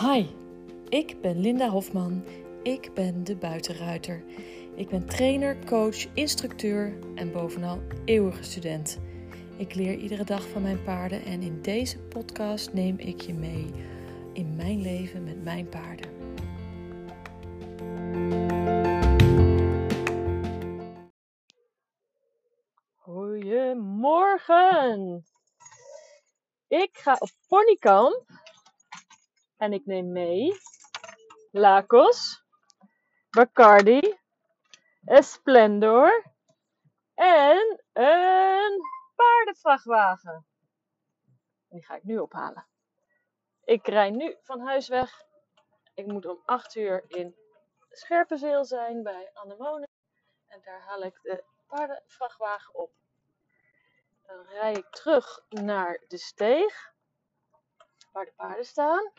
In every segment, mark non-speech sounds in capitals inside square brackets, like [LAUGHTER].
Hi, ik ben Linda Hofman. Ik ben de buitenruiter. Ik ben trainer, coach, instructeur en bovenal eeuwige student. Ik leer iedere dag van mijn paarden en in deze podcast neem ik je mee in mijn leven met mijn paarden. Goedemorgen! Ik ga op ponykamp en ik neem mee Lacos, Bacardi, Esplendor en een paardenvrachtwagen. Die ga ik nu ophalen. Ik rij nu van huis weg. Ik moet om 8 uur in Scherpenzeel zijn bij Annemone. En daar haal ik de paardenvrachtwagen op. Dan rij ik terug naar de steeg waar de paarden staan.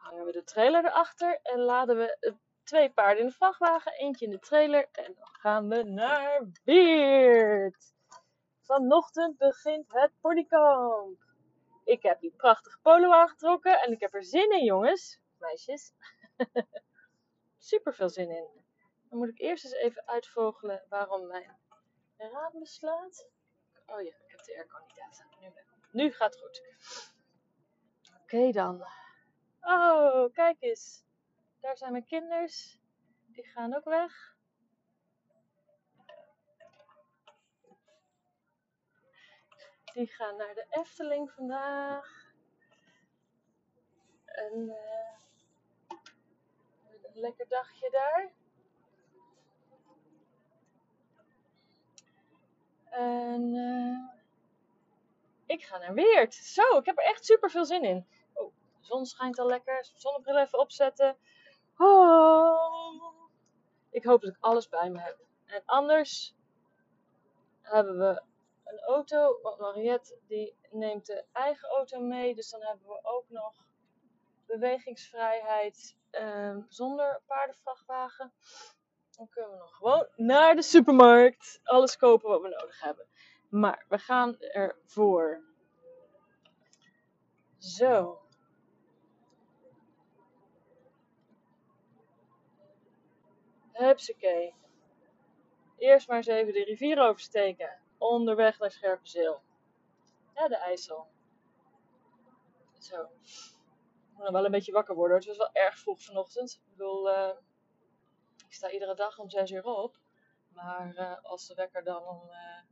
Hangen we de trailer erachter en laden we twee paarden in de vrachtwagen, eentje in de trailer en dan gaan we naar Weert. Vanochtend begint het ponykamp. Ik heb die prachtige polo aangetrokken en ik heb er zin in, jongens, meisjes. [LAUGHS] Super veel zin in. Dan moet ik eerst eens even uitvogelen waarom mijn raam beslaat. Oh ja, ik heb de airco niet uit. Nu, nu gaat het goed. Oké dan. Oh, kijk eens. Daar zijn mijn kinders. Die gaan ook weg. Die gaan naar de Efteling vandaag. En uh, een lekker dagje daar. En uh, ik ga naar Weert. Zo, ik heb er echt super veel zin in. Zon schijnt al lekker. Zonnebril even opzetten. Ik hoop dat ik alles bij me heb. En anders hebben we een auto. Want Mariette die neemt de eigen auto mee. Dus dan hebben we ook nog bewegingsvrijheid um, zonder paardenvrachtwagen. Dan kunnen we nog gewoon naar de supermarkt. Alles kopen wat we nodig hebben. Maar we gaan ervoor. Zo. Hupsakee. Eerst maar eens even de rivier oversteken. Onderweg naar Scherpenzeel. Ja, de IJssel. Zo. Ik moet nog wel een beetje wakker worden. Het was wel erg vroeg vanochtend. Ik bedoel, uh, ik sta iedere dag om 6 uur op. Maar uh, als de wekker dan om uh,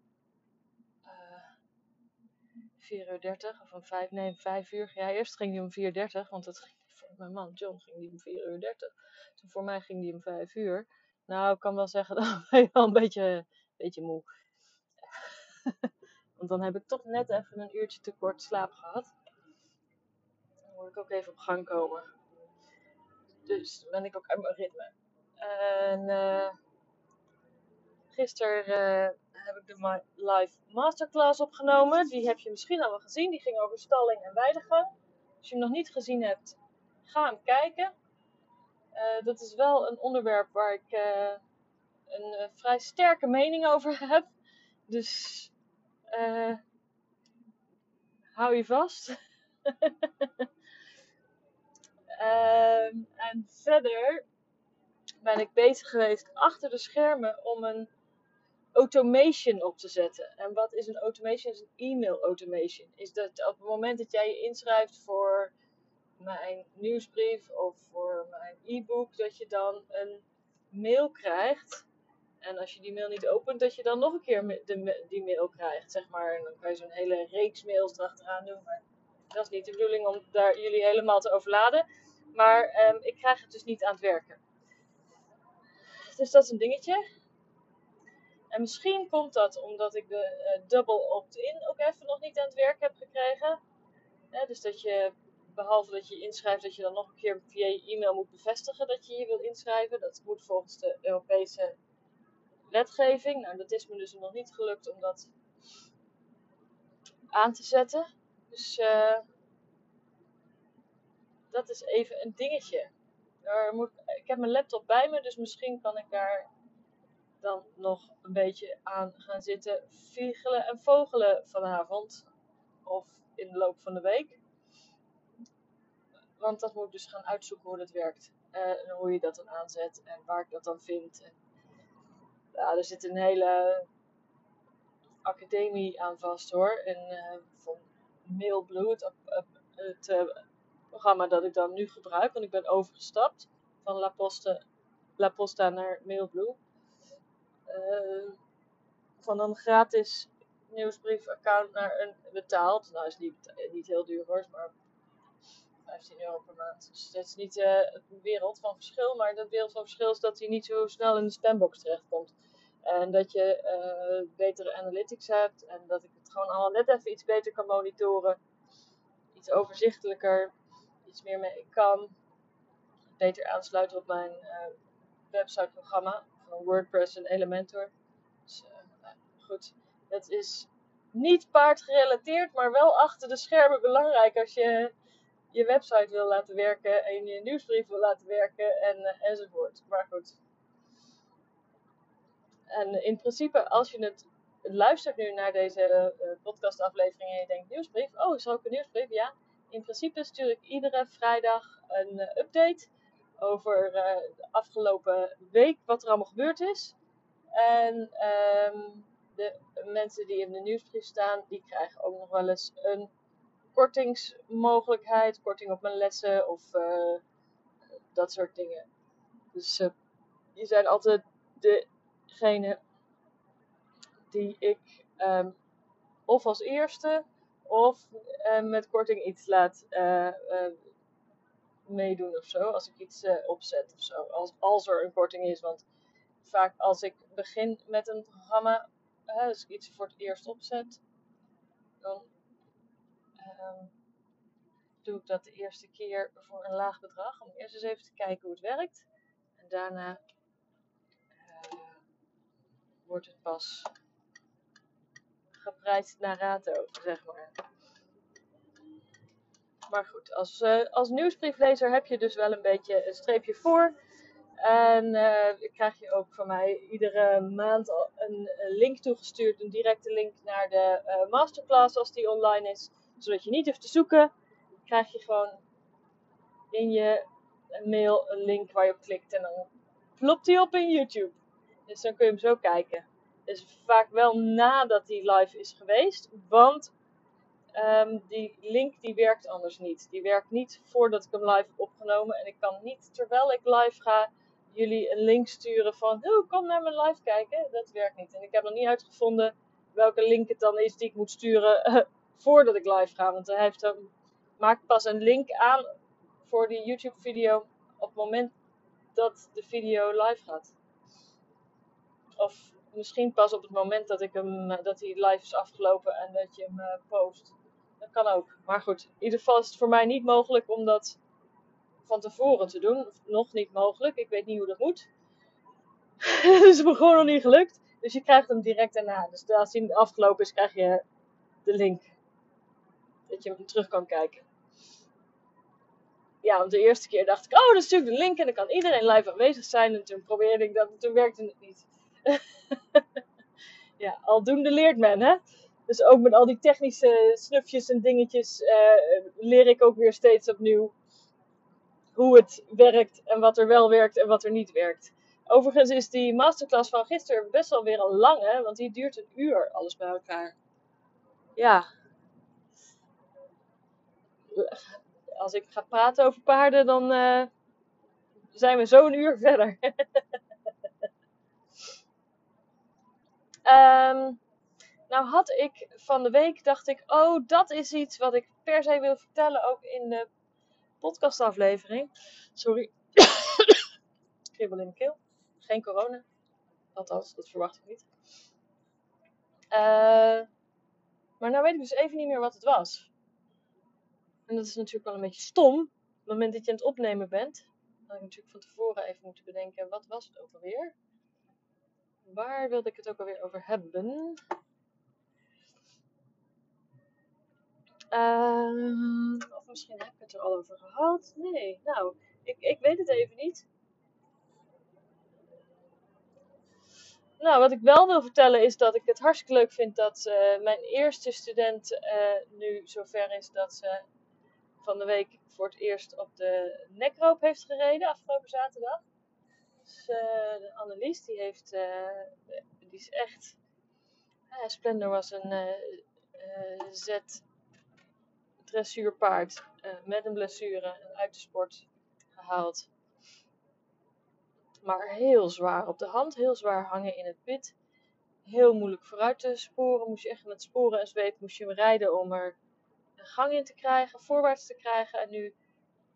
4 uur 30 of om 5, nee, 5 uur. Ja, eerst ging die om 4 uur 30, want het ging, mijn man John ging die om 4 uur 30. Toen voor mij ging die om 5 uur. Nou, ik kan wel zeggen, [LAUGHS] dan ben je wel een beetje, beetje moe. [LAUGHS] Want dan heb ik toch net even een uurtje te kort slaap gehad. Dan moet ik ook even op gang komen. Dus dan ben ik ook uit mijn ritme. En uh, gisteren uh, heb ik de live masterclass opgenomen. Die heb je misschien al wel gezien. Die ging over stalling en weidegang. Als je hem nog niet gezien hebt, ga hem kijken. Uh, dat is wel een onderwerp waar ik uh, een uh, vrij sterke mening over [LAUGHS] heb. Dus hou je vast. [LAUGHS] Ehm, en verder ben ik bezig geweest achter de schermen om een automation op te zetten. En wat is een automation? Is een e-mail automation. Is dat op het moment dat jij je inschrijft voor mijn nieuwsbrief of voor mijn e-book, dat je dan een mail krijgt. En als je die mail niet opent, dat je dan nog een keer de, die mail krijgt, zeg maar. En dan kan je zo'n hele reeks mails erachteraan doen. Maar dat is niet de bedoeling om daar jullie helemaal te overladen. Maar um, ik krijg het dus niet aan het werken. Dus dat is een dingetje. En misschien komt dat omdat ik de uh, double opt-in ook even nog niet aan het werk heb gekregen. dus dat je behalve dat je inschrijft, dat je dan nog een keer via je e-mail moet bevestigen dat je je wil inschrijven. Dat moet volgens de Europese wetgeving. Nou, dat is me dus nog niet gelukt om dat aan te zetten. Dus uh, dat is even een dingetje. Moet, ik heb mijn laptop bij me, dus misschien kan ik daar dan nog een beetje aan gaan zitten vliegelen en vogelen vanavond. Of in de loop van de week. Want dat moet ik dus gaan uitzoeken hoe dat werkt. en hoe je dat dan aanzet en waar ik dat dan vind. Ja, er zit een hele academie aan vast hoor. En van Mailblue, het, het programma dat ik dan nu gebruik, want ik ben overgestapt van La Posta, La Posta naar Mailblue. Van een gratis nieuwsbrief-account naar een betaald. Nou, is niet, niet heel duur hoor, maar 15 euro per maand. Dus dat is niet uh, een wereld van verschil, maar dat wereld van verschil is dat hij niet zo snel in de spambox terechtkomt. En dat je uh, betere analytics hebt en dat ik het gewoon allemaal net even iets beter kan monitoren. Iets overzichtelijker, iets meer mee kan. Beter aansluiten op mijn uh, websiteprogramma van WordPress en Elementor. Dus nou, goed, dat is niet paardgerelateerd, maar wel achter de schermen belangrijk als je je website wil laten werken en je nieuwsbrief wil laten werken en, uh, enzovoort. Maar goed. En in principe, als je het luistert nu naar deze uh, podcastaflevering en je denkt nieuwsbrief, oh, is er ook een nieuwsbrief? Ja. In principe stuur ik iedere vrijdag een uh, update over de afgelopen week, wat er allemaal gebeurd is. En um, de mensen die in de nieuwsbrief staan, die krijgen ook nog wel eens een kortingsmogelijkheid, korting op mijn lessen of uh, dat soort dingen. Dus uh, die zijn altijd degene die ik um, of als eerste of uh, met korting iets laat meedoen of zo. Als ik iets opzet of zo. Als, als er een korting is. Want vaak als ik begin met een programma, als ik iets voor het eerst opzet, dan Ehm, doe ik dat de eerste keer voor een laag bedrag. Om eerst eens even te kijken hoe het werkt. En daarna uh, wordt het pas geprijsd naar rato, zeg maar. Maar goed, als, uh, als nieuwsbrieflezer heb je dus wel een beetje een streepje voor. En uh, krijg je ook van mij iedere maand een, link toegestuurd, een directe link naar de masterclass als die online is zodat je niet hoeft te zoeken, krijg je gewoon in je mail een link waar je op klikt en dan plopt hij op in YouTube. Dus dan kun je hem zo kijken. Dus vaak wel nadat die live is geweest, want um, die link die werkt anders niet. Die werkt niet voordat ik hem live heb opgenomen en ik kan niet terwijl ik live ga jullie een link sturen van oh, kom naar mijn live kijken. Dat werkt niet. En ik heb nog niet uitgevonden welke link het dan is die ik moet sturen [LAUGHS] voordat ik live ga. Want hij heeft, um, maakt pas een link aan voor die YouTube video op het moment dat de video live gaat. Of misschien pas op het moment dat, ik hem, eh, dat hij live is afgelopen en dat je hem uh, post. Dat kan ook. Maar goed, in ieder geval is het voor mij niet mogelijk om dat van tevoren te doen. Nog niet mogelijk. Ik weet niet hoe dat moet. [LAUGHS] Het is me gewoon nog niet gelukt. Dus je krijgt hem direct daarna. Dus als hij afgelopen is, krijg je de link dat je hem terug kan kijken. Ja, want de eerste keer dacht ik, oh, dat is natuurlijk de link en dan kan iedereen live aanwezig zijn. En toen probeerde ik dat en toen werkte het niet. [LAUGHS] ja, aldoende leert men, hè? Dus ook met al die technische snufjes en dingetjes uh, leer ik ook weer steeds opnieuw hoe het werkt en wat er wel werkt en wat er niet werkt. Overigens is die masterclass van gisteren best wel weer al lang, hè? Want die duurt een uur, alles bij elkaar. Ja, [LAUGHS] als ik ga praten over paarden, dan uh, zijn we zo een uur [LAUGHS] verder. um, nou had ik van de week, dacht ik, oh dat is iets wat ik per se wil vertellen, ook in de podcastaflevering. Sorry, [COUGHS] kribbel in mijn keel. Geen corona. Althans, dat verwacht ik niet. Uh, maar nou weet ik dus even niet meer wat het was. En dat is natuurlijk wel een beetje stom. Op het moment dat je aan het opnemen bent, had ik natuurlijk van tevoren even moeten bedenken, wat was het ook alweer? Waar wilde ik het ook alweer over hebben? Uh, of misschien heb ik het er al over gehad. Nee, nou, ik, ik weet het even niet. Nou, wat ik wel wil vertellen is dat ik het hartstikke leuk vind dat uh, mijn eerste student uh, nu zover is dat ze van de week voor het eerst op de nekroop heeft gereden, afgelopen zaterdag. Dus uh, Annelies, die heeft, uh, die is echt, Splendor was een Z dressuurpaard met een blessure uit de sport gehaald. Maar heel zwaar op de hand, heel zwaar hangen in het pit. Heel moeilijk vooruit te sporen. Moest je echt met sporen en zweep moest je hem rijden om er gang in te krijgen, voorwaarts te krijgen. En nu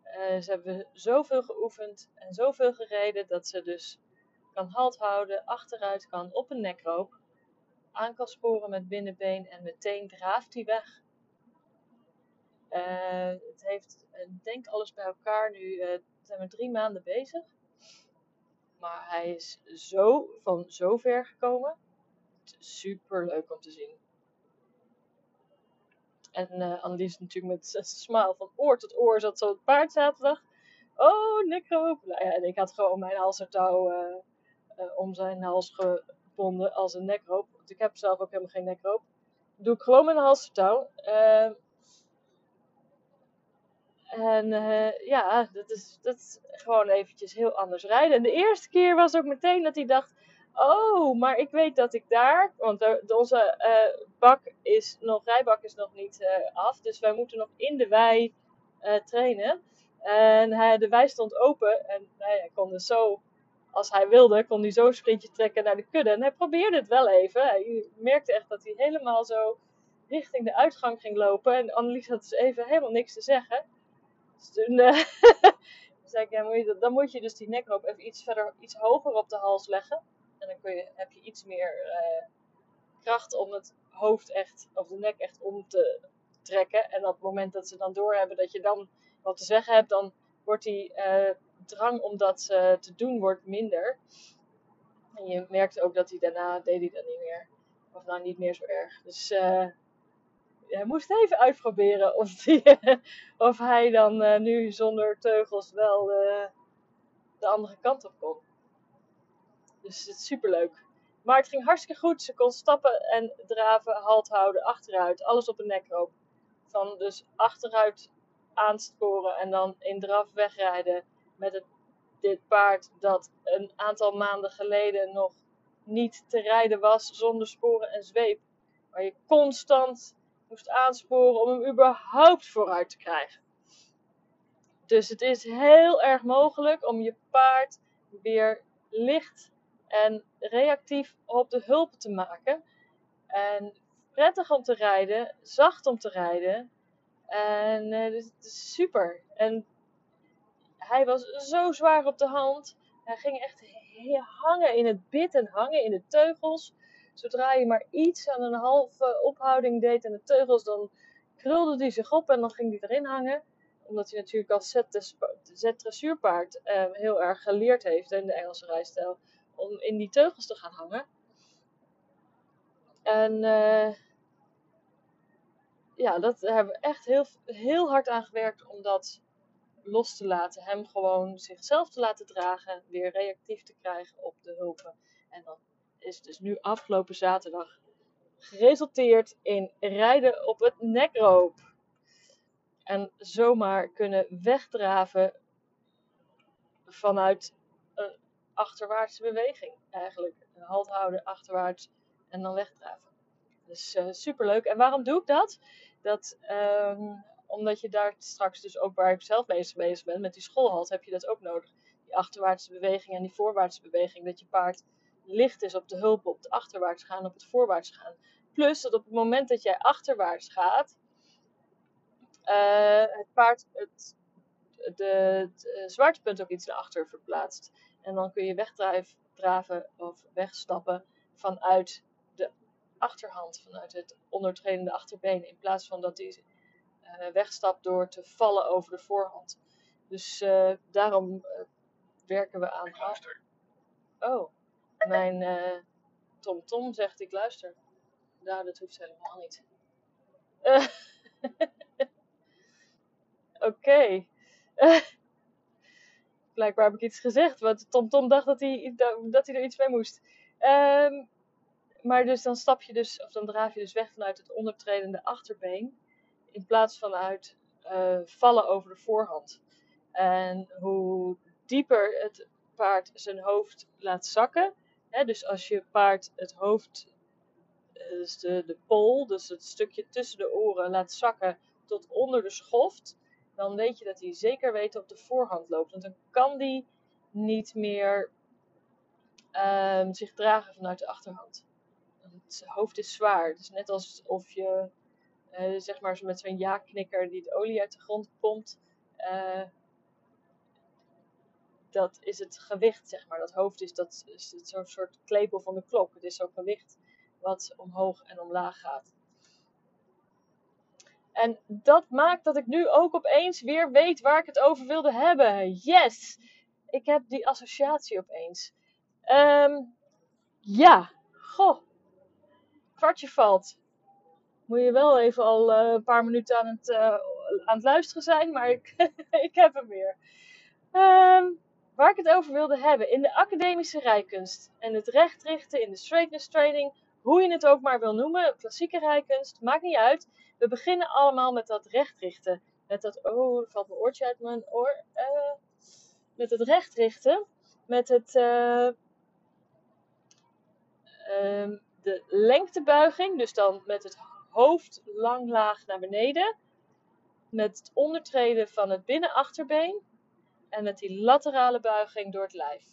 uh, ze hebben zoveel geoefend en zoveel gereden dat ze dus kan halt houden, achteruit kan op een nekroop, aan kan sporen met binnenbeen en meteen draaft hij weg. Uh, het heeft, uh, denk alles bij elkaar nu, zijn we drie maanden bezig. Maar hij is zo van zo ver gekomen. Super leuk om te zien. En uh, Annelies natuurlijk met een smile van oor tot oor zat zo het paard zaterdag. Oh, Nico. Nou ja, en ik had gewoon mijn halsertouw uh, uh, om zijn hals gebonden als een nekroop. Want ik heb zelf ook helemaal geen nekroop. doe ik gewoon een halsertouw. Ehm, en uh, ja, dat is, dat is gewoon eventjes heel anders rijden. En de eerste keer was ook meteen dat hij dacht: Oh, maar ik weet dat ik daar. Want onze uh, bak is nog, rijbak is nog niet uh, af. Dus wij moeten nog in de wei trainen. En hij, de wei stond open. En hij kon dus zo, als hij wilde, kon hij zo een sprintje trekken naar de kudde. En hij probeerde het wel even. Hij merkte echt dat hij helemaal zo richting de uitgang ging lopen. En Annelies had dus even helemaal niks te zeggen. Dus toen [LAUGHS] zei ik, ja, moet dan moet je dus die nekroop even iets verder, iets hoger op de hals leggen. En dan heb je iets meer uh, kracht om het hoofd echt, of de nek echt om te trekken. En op het moment dat ze dan doorhebben dat je dan wat te zeggen hebt, dan wordt die uh, drang om dat uh, te doen wordt minder. En je merkte ook dat hij daarna deed hij dat niet meer. Of nou niet meer zo erg. Dus hij moest even uitproberen of, [LAUGHS] of hij dan nu zonder teugels wel de andere kant op kon. Dus het is super leuk. Maar het ging hartstikke goed. Ze kon stappen en draven, halt houden, achteruit. Alles op een nekroop. Van dus achteruit aansporen en dan in draf wegrijden met het, dit paard dat een aantal maanden geleden nog niet te rijden was zonder sporen en zweep. Waar je constant moest aansporen om hem überhaupt vooruit te krijgen. Dus het is heel erg mogelijk om je paard weer licht en reactief op de hulp te maken. En prettig om te rijden, zacht om te rijden. En uh, dus super. En hij was zo zwaar op de hand. Hij ging echt hangen in het bit en hangen in de teugels. Zodra je maar iets aan een halve ophouding deed aan de teugels, dan krulde hij zich op en dan ging hij erin hangen. Omdat hij natuurlijk als Z-dressuurpaard eh, heel erg geleerd heeft in de Engelse rijstijl om in die teugels te gaan hangen. En uh, ja, dat hebben we echt heel, heel hard aan gewerkt om dat los te laten. Hem gewoon zichzelf te laten dragen, weer reactief te krijgen op de hulpen. En dan is dus nu afgelopen zaterdag geresulteerd in rijden op het nekroop. En zomaar kunnen wegdraven vanuit een achterwaartse beweging eigenlijk. Halt houden, achterwaarts en dan wegdraven. Dus uh, superleuk. En waarom doe ik dat? Dat um, omdat je daar straks dus ook waar ik zelf bezig, bezig ben met die schoolhalt, heb je dat ook nodig. Die achterwaartse beweging en die voorwaartse beweging. Dat je paard licht is op de hulp op het achterwaarts gaan, op het voorwaarts gaan. Plus dat op het moment dat jij achterwaarts gaat, uh, het paard het, de, het uh, zwaartepunt ook iets naar achter verplaatst. En dan kun je wegdraven of wegstappen vanuit de achterhand, vanuit het ondertredende achterbeen. In plaats van dat die uh, wegstapt door te vallen over de voorhand. Dus uh, daarom uh, werken we aan. Oh. Mijn uh, Tom Tom zegt ik luister. Nou, dat hoeft helemaal niet. [LAUGHS] Oké. Okay. [LAUGHS] Blijkbaar heb ik iets gezegd, want Tom Tom dacht dat hij, dat hij er iets mee moest. Um, maar dus dan stap je dus, of dan draaf je dus weg vanuit het ondertredende achterbeen. In plaats van uit eh, vallen over de voorhand. En hoe dieper het paard zijn hoofd laat zakken. Hè, dus als je paard het hoofd, eh, dus de, de pol, dus het stukje tussen de oren, laat zakken tot onder de schoft. Dan weet je dat hij zeker weten op de voorhand loopt. Want dan kan die niet meer um, zich dragen vanuit de achterhand. Het hoofd is zwaar. Het is net alsof je uh, zeg maar met zo'n ja-knikker die de olie uit de grond pompt. Uh, dat is het gewicht, zeg maar. Dat hoofd is, dat, is zo'n soort klepel van de klok. Het is zo'n gewicht wat omhoog en omlaag gaat. En dat maakt dat ik nu ook opeens weer weet waar ik het over wilde hebben. Yes! Ik heb die associatie opeens. Um, ja, goh. Kwartje valt. Moet je wel even al uh, een paar minuten aan het, uh, aan het luisteren zijn, maar ik, [LAUGHS] ik heb hem weer. Um, waar ik het over wilde hebben. In de academische rijkunst en het recht richten in de straightness training, hoe je het ook maar wil noemen, klassieke rijkunst, maakt niet uit. We beginnen allemaal met dat recht richten. Met dat, oh, er valt mijn oortje uit mijn oor. Uh, met het recht richten. Met het, uh, um, de lengtebuiging, dus dan met het hoofd lang laag naar beneden. Met het ondertreden van het binnenachterbeen en met die laterale buiging door het lijf.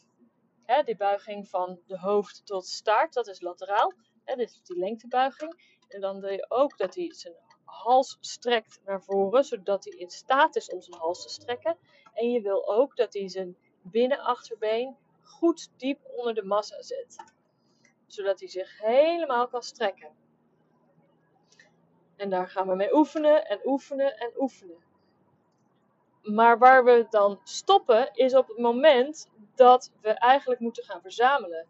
Die buiging van de hoofd tot staart, dat is lateraal. Hè, is die lengtebuiging. En dan wil je ook dat hij zijn hals strekt naar voren, zodat hij in staat is om zijn hals te strekken. En je wil ook dat hij zijn binnenachterbeen goed diep onder de massa zet. Zodat hij zich helemaal kan strekken. En daar gaan we mee oefenen en oefenen en oefenen. Maar waar we dan stoppen is op het moment dat we eigenlijk moeten gaan verzamelen.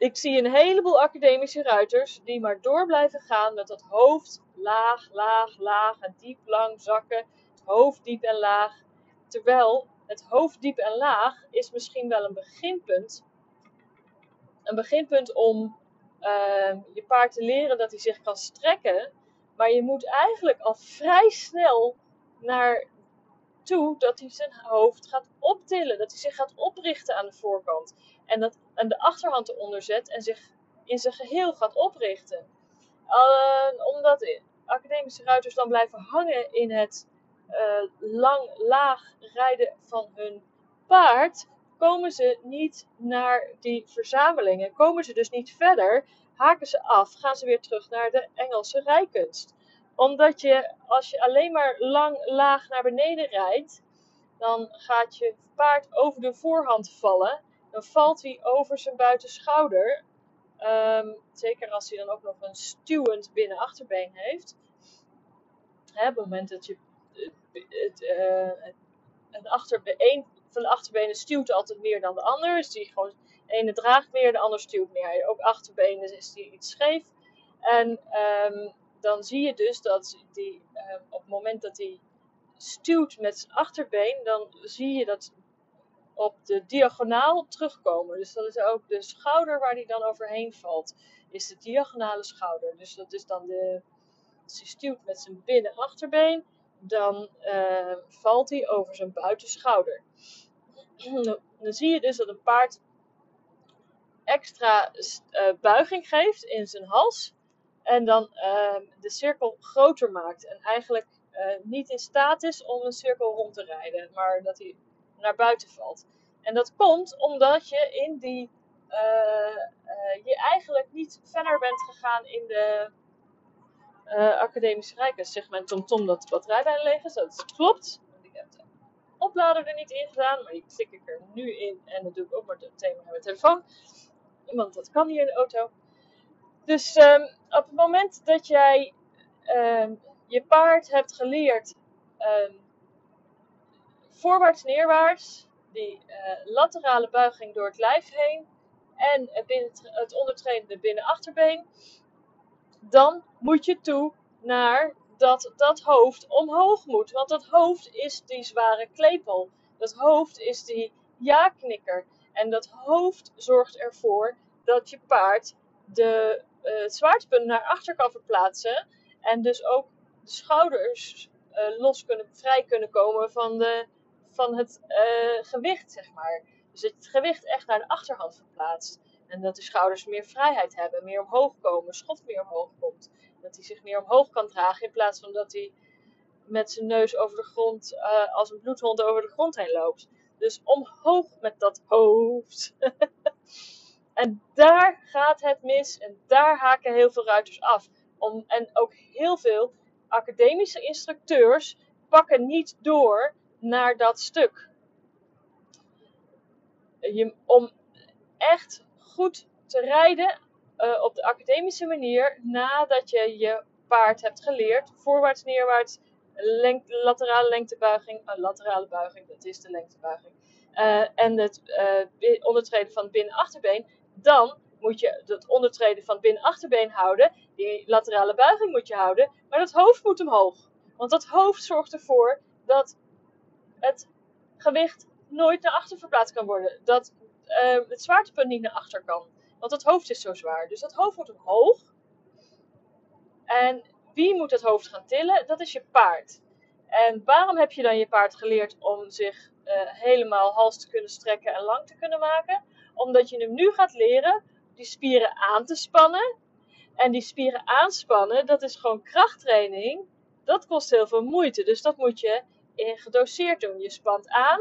Ik zie een heleboel academische ruiters die maar door blijven gaan met dat hoofd laag, laag, laag en diep lang zakken. Het hoofd diep en laag. Terwijl het hoofd diep en laag is misschien wel een beginpunt. Een beginpunt om uh, je paard te leren dat hij zich kan strekken. Maar je moet eigenlijk al vrij snel naar toe dat hij zijn hoofd gaat optillen. Dat hij zich gaat oprichten aan de voorkant. En, dat, en de achterhand eronder zet en zich in zijn geheel gaat oprichten. Omdat academische ruiters dan blijven hangen in het uh, lang, laag rijden van hun paard, komen ze niet naar die verzamelingen. Komen ze dus niet verder, haken ze af, gaan ze weer terug naar de Engelse rijkunst omdat je, als je alleen maar lang laag naar beneden rijdt, dan gaat je paard over de voorhand vallen. Dan valt hij over zijn buitenschouder. Um, zeker als hij dan ook nog een stuwend binnenachterbeen heeft. Hè, op het moment dat je het, uh, het achterbeen, een van de achterbenen stuwt altijd meer dan de ander. Dus die gewoon, de ene draagt meer, de ander stuwt meer. Ook achterbenen is die iets scheef. En um, dan zie je dus dat die, uh, op het moment dat hij stuwt met zijn achterbeen, dan zie je dat op de diagonaal terugkomen. Dus dat is ook de schouder waar hij dan overheen valt, is de diagonale schouder. Dus dat is dan de, stuwt met zijn binnen-achterbeen, dan uh, valt hij over zijn buitenschouder. [CLEARS THROAT] Dan zie je dus dat een paard extra uh, buiging geeft in zijn hals en dan uh, de cirkel groter maakt. En eigenlijk niet in staat is om een cirkel rond te rijden, maar dat hij naar buiten valt. En dat komt omdat je in die. Uh, je eigenlijk niet verder bent gegaan in de academische rijkers. Zegt mijn TomTom -tom dat de batterij bijna leeg. Dat klopt. Ik heb de oplader er niet in gedaan, maar die klik ik er nu in. En dat doe ik ook maar meteen met mijn telefoon. Want dat kan hier in de auto. Dus um, op het moment dat jij um, je paard hebt geleerd um, voorwaarts, neerwaarts, die uh, laterale buiging door het lijf heen en het, het ondertredende binnen-achterbeen, dan moet je toe naar dat dat hoofd omhoog moet. Want dat hoofd is die zware klepel. Dat hoofd is die ja-knikker. En dat hoofd zorgt ervoor dat je paard de uh, het zwaartepunt naar achter kan verplaatsen. En dus ook de schouders eh, los kunnen, vrij kunnen komen van, de, van het eh, gewicht, zeg maar. Dus dat je het gewicht echt naar de achterhand verplaatst. En dat de schouders meer vrijheid hebben, meer omhoog komen, schot meer omhoog komt. Dat hij zich meer omhoog kan dragen in plaats van dat hij met zijn neus over de grond, uh, als een bloedhond over de grond heen loopt. Dus omhoog met dat hoofd. [LAUGHS] en daar gaat het mis en daar haken heel veel ruiters af. Om, en ook heel veel academische instructeurs pakken niet door naar dat stuk. Je, om echt goed te rijden uh, op de academische manier nadat je je paard hebt geleerd, voorwaarts, neerwaarts, laterale lengtebuiging, uh, laterale buiging, dat is de lengtebuiging, uh, en het ondertreden van het binnenachterbeen, dan moet je het ondertreden van het binnenachterbeen houden, die laterale buiging moet je houden, maar dat hoofd moet omhoog. Want dat hoofd zorgt ervoor dat het gewicht nooit naar achter verplaatst kan worden. Dat uh, het zwaartepunt niet naar achter kan. Want het hoofd is zo zwaar. Dus dat hoofd moet omhoog. En wie moet het hoofd gaan tillen? Dat is je paard. En waarom heb je dan je paard geleerd om zich uh, helemaal hals te kunnen strekken en lang te kunnen maken? Omdat je hem nu gaat leren die spieren aan te spannen. En die spieren aanspannen, dat is gewoon krachttraining. Dat kost heel veel moeite. Dus dat moet je gedoseerd doen. Je spant aan.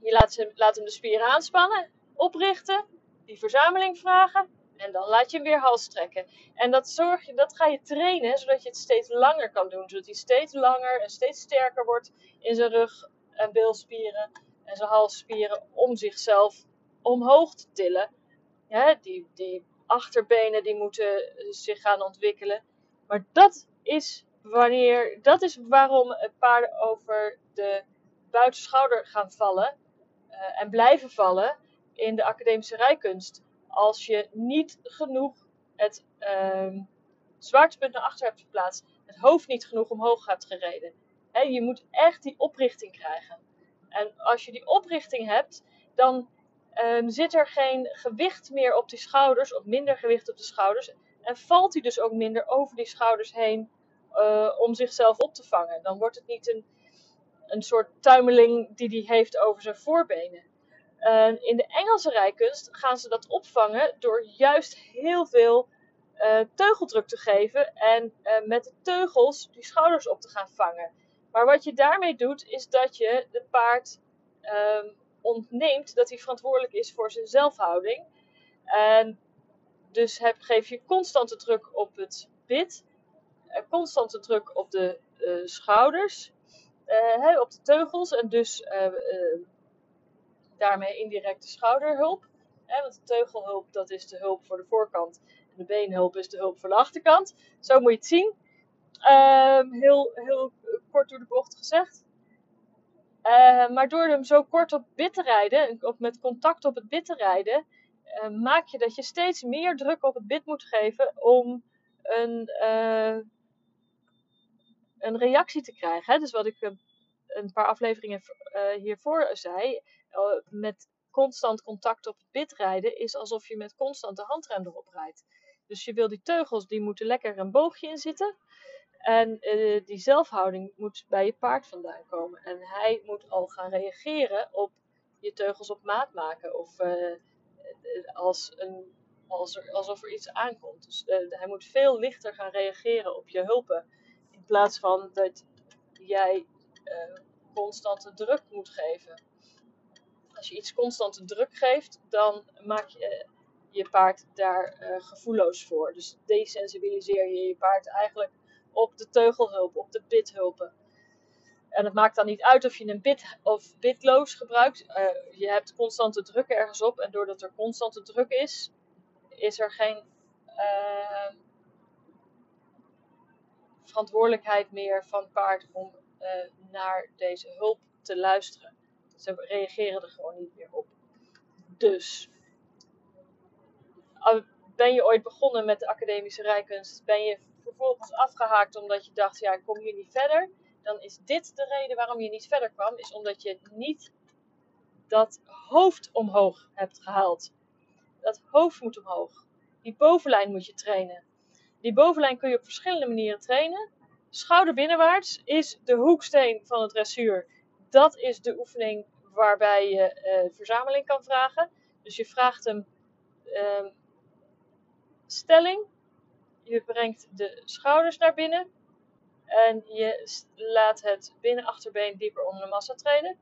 Je laat laat hem de spieren aanspannen. Oprichten. Die verzameling vragen. En dan laat je hem weer hals trekken. En dat, zorg je, dat ga je trainen, zodat je het steeds langer kan doen. Zodat hij steeds langer en steeds sterker wordt in zijn rug en bilspieren en zijn halsspieren om zichzelf omhoog te tillen. Ja, die, die achterbenen die moeten zich gaan ontwikkelen. Maar dat is wanneer, dat is waarom paarden over de buitenschouder gaan vallen uh, en blijven vallen in de academische rijkunst. Als je niet genoeg het uh, zwaartepunt naar achter hebt geplaatst, het hoofd niet genoeg omhoog hebt gereden. Je moet echt die oprichting krijgen. En als je die oprichting hebt, dan um, zit er geen gewicht meer op die schouders, of minder gewicht op de schouders. En valt hij dus ook minder over die schouders heen uh, om zichzelf op te vangen. Dan wordt het niet een, een soort tuimeling die hij heeft over zijn voorbenen. In de Engelse rijkunst gaan ze dat opvangen door juist heel veel uh, teugeldruk te geven en met de teugels die schouders op te gaan vangen. Maar wat je daarmee doet, is dat je de paard ehm, ontneemt dat hij verantwoordelijk is voor zijn zelfhouding. En dus heb, geef je constante druk op het bit, constante druk op de uh, schouders, uh, op de teugels en dus daarmee indirect de schouderhulp. want de teugelhulp dat is de hulp voor de voorkant en de beenhulp is de hulp voor de achterkant. Zo moet je het zien. Ehm, heel, heel kort door de bocht gezegd. Maar door hem zo kort op bit te rijden, of met contact op het bit te rijden, maak je dat je steeds meer druk op het bit moet geven om een, een reactie te krijgen. Hè? Dus wat ik een paar afleveringen hiervoor zei, met constant contact op het bit rijden, is alsof je met constant de handrem erop rijdt. Dus je wil die teugels, die moeten lekker een boogje in zitten. En die zelfhouding moet bij je paard vandaan komen. En hij moet al gaan reageren op je teugels op maat maken. Of uh, als een, als er, alsof er iets aankomt. Dus hij moet veel lichter gaan reageren op je hulpen. In plaats van dat jij constante druk moet geven. Als je iets constante druk geeft, dan maak je je paard daar gevoelloos voor. Dus desensibiliseer je je paard eigenlijk op de teugelhulp, op de bithulpen. En het maakt dan niet uit of je een bit of bitloos gebruikt. Uh, je hebt constante druk ergens op. En doordat er constante druk is, is er geen uh, verantwoordelijkheid meer van paard om uh, naar deze hulp te luisteren. Ze reageren er gewoon niet meer op. Dus, ben je ooit begonnen met de academische rijkunst? Ben je vervolgens afgehaakt omdat je dacht, ja, ik kom hier niet verder, dan is dit de reden waarom je niet verder kwam, is omdat je niet dat hoofd omhoog hebt gehaald. Dat hoofd moet omhoog. Die bovenlijn moet je trainen. Die bovenlijn kun je op verschillende manieren trainen. schouder binnenwaarts is de hoeksteen van het dressuur. Dat is de oefening waarbij je uh, verzameling kan vragen. Dus je vraagt hem stelling. Je brengt de schouders naar binnen. En je laat het binnenachterbeen dieper onder de massa treden.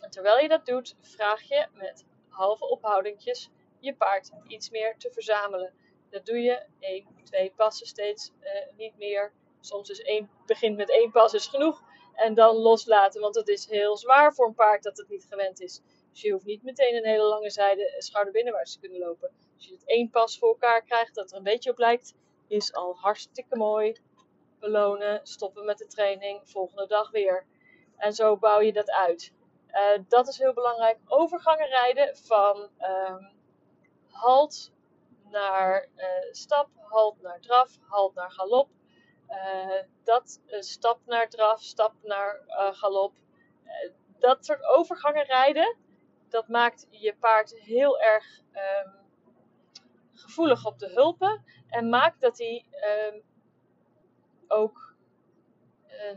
En terwijl je dat doet, vraag je met halve ophoudingjes je paard iets meer te verzamelen. Dat doe je één, twee passen steeds, uh, niet meer. Soms is één, begint met één pas is genoeg en dan loslaten, want het is heel zwaar voor een paard dat het niet gewend is. Dus je hoeft niet meteen een hele lange zijde schouder binnenwaarts te kunnen lopen. Als je het één pas voor elkaar krijgt dat er een beetje op lijkt, is al hartstikke mooi. Belonen, stoppen met de training, volgende dag weer. En zo bouw je dat uit. Uh, dat is heel belangrijk. Overgangen rijden van um, halt naar uh, stap, halt naar draf, halt naar galop. Uh, dat stap naar draf, stap naar galop. dat soort overgangen rijden, dat maakt je paard heel erg um, gevoelig op de hulpen. En maakt dat hij um, ook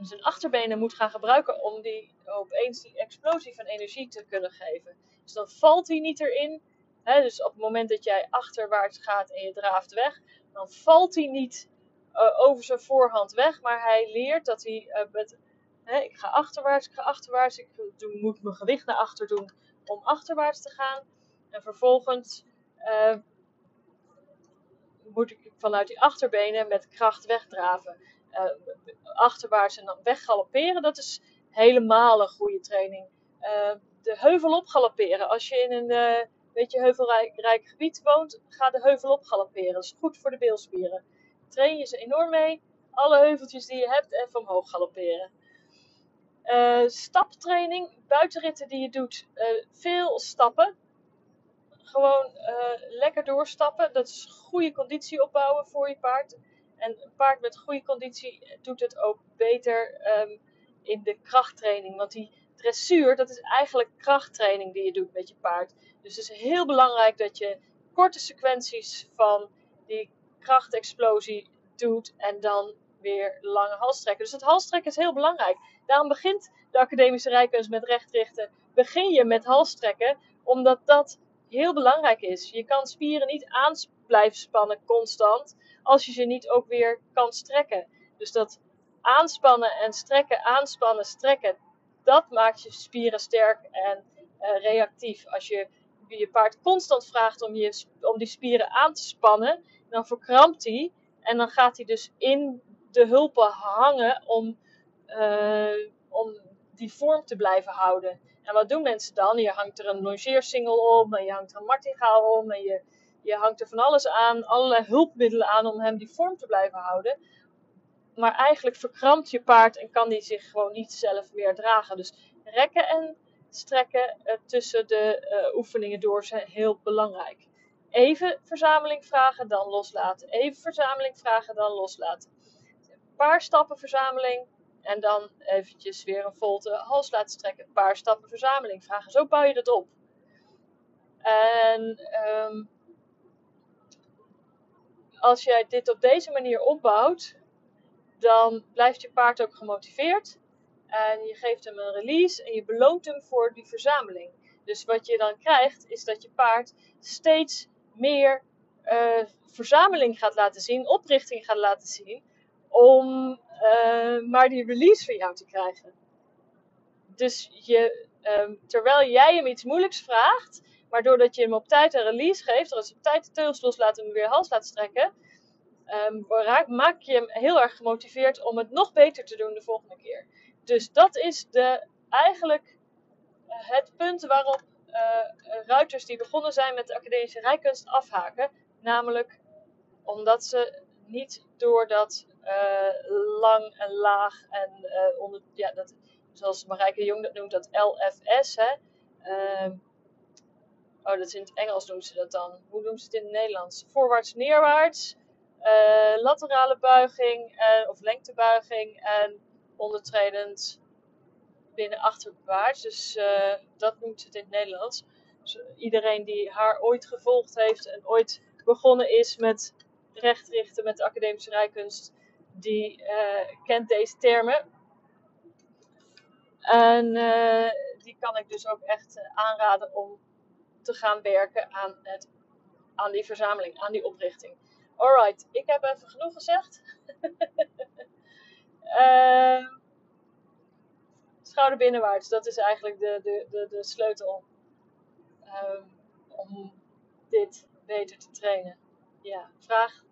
zijn achterbenen moet gaan gebruiken om die opeens die explosie van energie te kunnen geven. Dus dan valt hij niet erin. Dus op het moment dat jij achterwaarts gaat en je draaft weg, dan valt hij niet uh, over zijn voorhand weg. Maar hij leert dat hij uh, met. Ik ga achterwaarts, ik ga achterwaarts. Ik moet mijn gewicht naar achter doen om achterwaarts te gaan. En vervolgens uh, moet ik vanuit die achterbenen met kracht wegdraven. achterwaarts en dan weggalopperen. Dat is helemaal een goede training. De heuvel op galopperen. Als je in een beetje heuvelrijk gebied woont, ga de heuvel op galopperen. Dat is goed voor de beelspieren. Train je ze enorm mee. Alle heuveltjes die je hebt, even omhoog galopperen. Uh, staptraining, buitenritten die je doet, veel stappen. Gewoon lekker doorstappen. Dat is goede conditie opbouwen voor je paard. En een paard met goede conditie doet het ook beter. Um, in de krachttraining. Want die dressuur, dat is eigenlijk krachttraining die je doet met je paard. Dus het is heel belangrijk dat je korte sequenties van die krachtexplosie doet en dan weer lange halstrekken. Dus het halstrekken is heel belangrijk. Daarom begint de academische rijkunst met rechtrichten. Begin je met halstrekken, omdat dat heel belangrijk is. Je kan spieren niet aan blijven spannen constant, als je ze niet ook weer kan strekken. Dus dat aanspannen en strekken, aanspannen, strekken. Dat maakt je spieren sterk en uh, reactief. Als je je paard constant vraagt om, je, om die spieren aan te spannen, dan verkrampt hij. En dan gaat hij dus in de hulpen hangen om, uh, om die vorm te blijven houden. En wat doen mensen dan? Je hangt er een longeersingel om, en je hangt er een martingaal om, en je, je hangt er van alles aan, allerlei hulpmiddelen aan om hem die vorm te blijven houden maar eigenlijk verkrampt je paard en kan die zich gewoon niet zelf meer dragen. Dus rekken en strekken uh, tussen de uh, oefeningen door zijn heel belangrijk. Even verzameling vragen, dan loslaten. Even verzameling vragen, dan loslaten. Een paar stappen verzameling en dan eventjes weer een volte hals laten strekken. Een paar stappen verzameling vragen. Zo bouw je dat op. En um, als jij dit op deze manier opbouwt, dan blijft je paard ook gemotiveerd. En je geeft hem een release en je beloont hem voor die verzameling. Dus wat je dan krijgt, is dat je paard steeds meer uh, verzameling gaat laten zien, oprichting gaat laten zien, om uh, maar die release van jou te krijgen. Dus je, um, terwijl jij hem iets moeilijks vraagt, maar doordat je hem op tijd een release geeft, als je op tijd de teugels loslaat en hem weer hals laat strekken, um, maak je hem heel erg gemotiveerd om het nog beter te doen de volgende keer. Dus dat is de, eigenlijk uh, het punt waarop uh, ruiters die begonnen zijn met de academische rijkunst afhaken. Namelijk omdat ze niet door dat uh, lang en laag en onder, ja, dat, zoals Marijke Jong dat noemt, dat LFS. Hè, ehm, oh, dat is in het Engels noemen ze dat dan. Hoe noemen ze het in het Nederlands? Voorwaarts, neerwaarts. Laterale buiging of lengtebuiging en ondertredend binnen achterwaarts. Dus uh, dat noemt het in het Nederlands. Dus iedereen die haar ooit gevolgd heeft en ooit begonnen is met rechtrichten met de academische rijkunst, die kent deze termen. En die kan ik dus ook echt aanraden om te gaan werken aan, het, aan die verzameling, aan die oprichting. Alright, ik heb even genoeg gezegd. [LAUGHS] uh, schouder binnenwaarts, dat is eigenlijk de, de, de, de sleutel um, om dit beter te trainen. Ja, vraag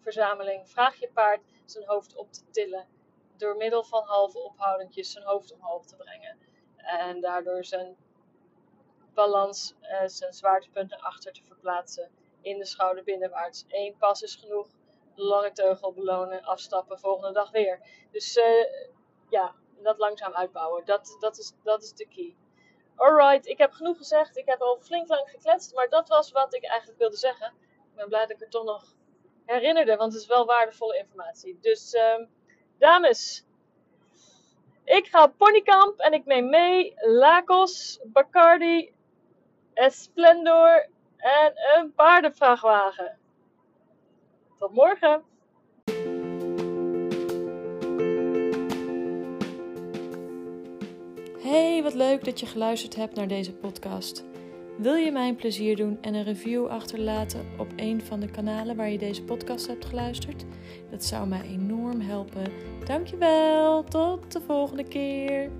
verzameling, vraag je paard zijn hoofd op te tillen door middel van halve ophoudentjes zijn hoofd omhoog te brengen. En daardoor zijn balans, uh, zijn zwaartepunten achter te verplaatsen in de schouder binnenwaarts. Eén pas is genoeg. Lange teugel belonen, afstappen, volgende dag weer. Dus uh, ja, dat langzaam uitbouwen. Dat, dat, is, dat is de key. Alright, ik heb genoeg gezegd. Ik heb al flink lang gekletst. Maar dat was wat ik eigenlijk wilde zeggen. Ik ben blij dat ik het toch nog herinnerde. Want het is wel waardevolle informatie. Dus uh, dames. Ik ga op ponykamp en ik neem mee Lacos, Bacardi, Esplendor en een paardenvrachtwagen. Tot morgen! Hey, wat leuk dat je geluisterd hebt naar deze podcast. Wil je mij een plezier doen en een review achterlaten op een van de kanalen waar je deze podcast hebt geluisterd? Dat zou mij enorm helpen. Dankjewel, tot de volgende keer.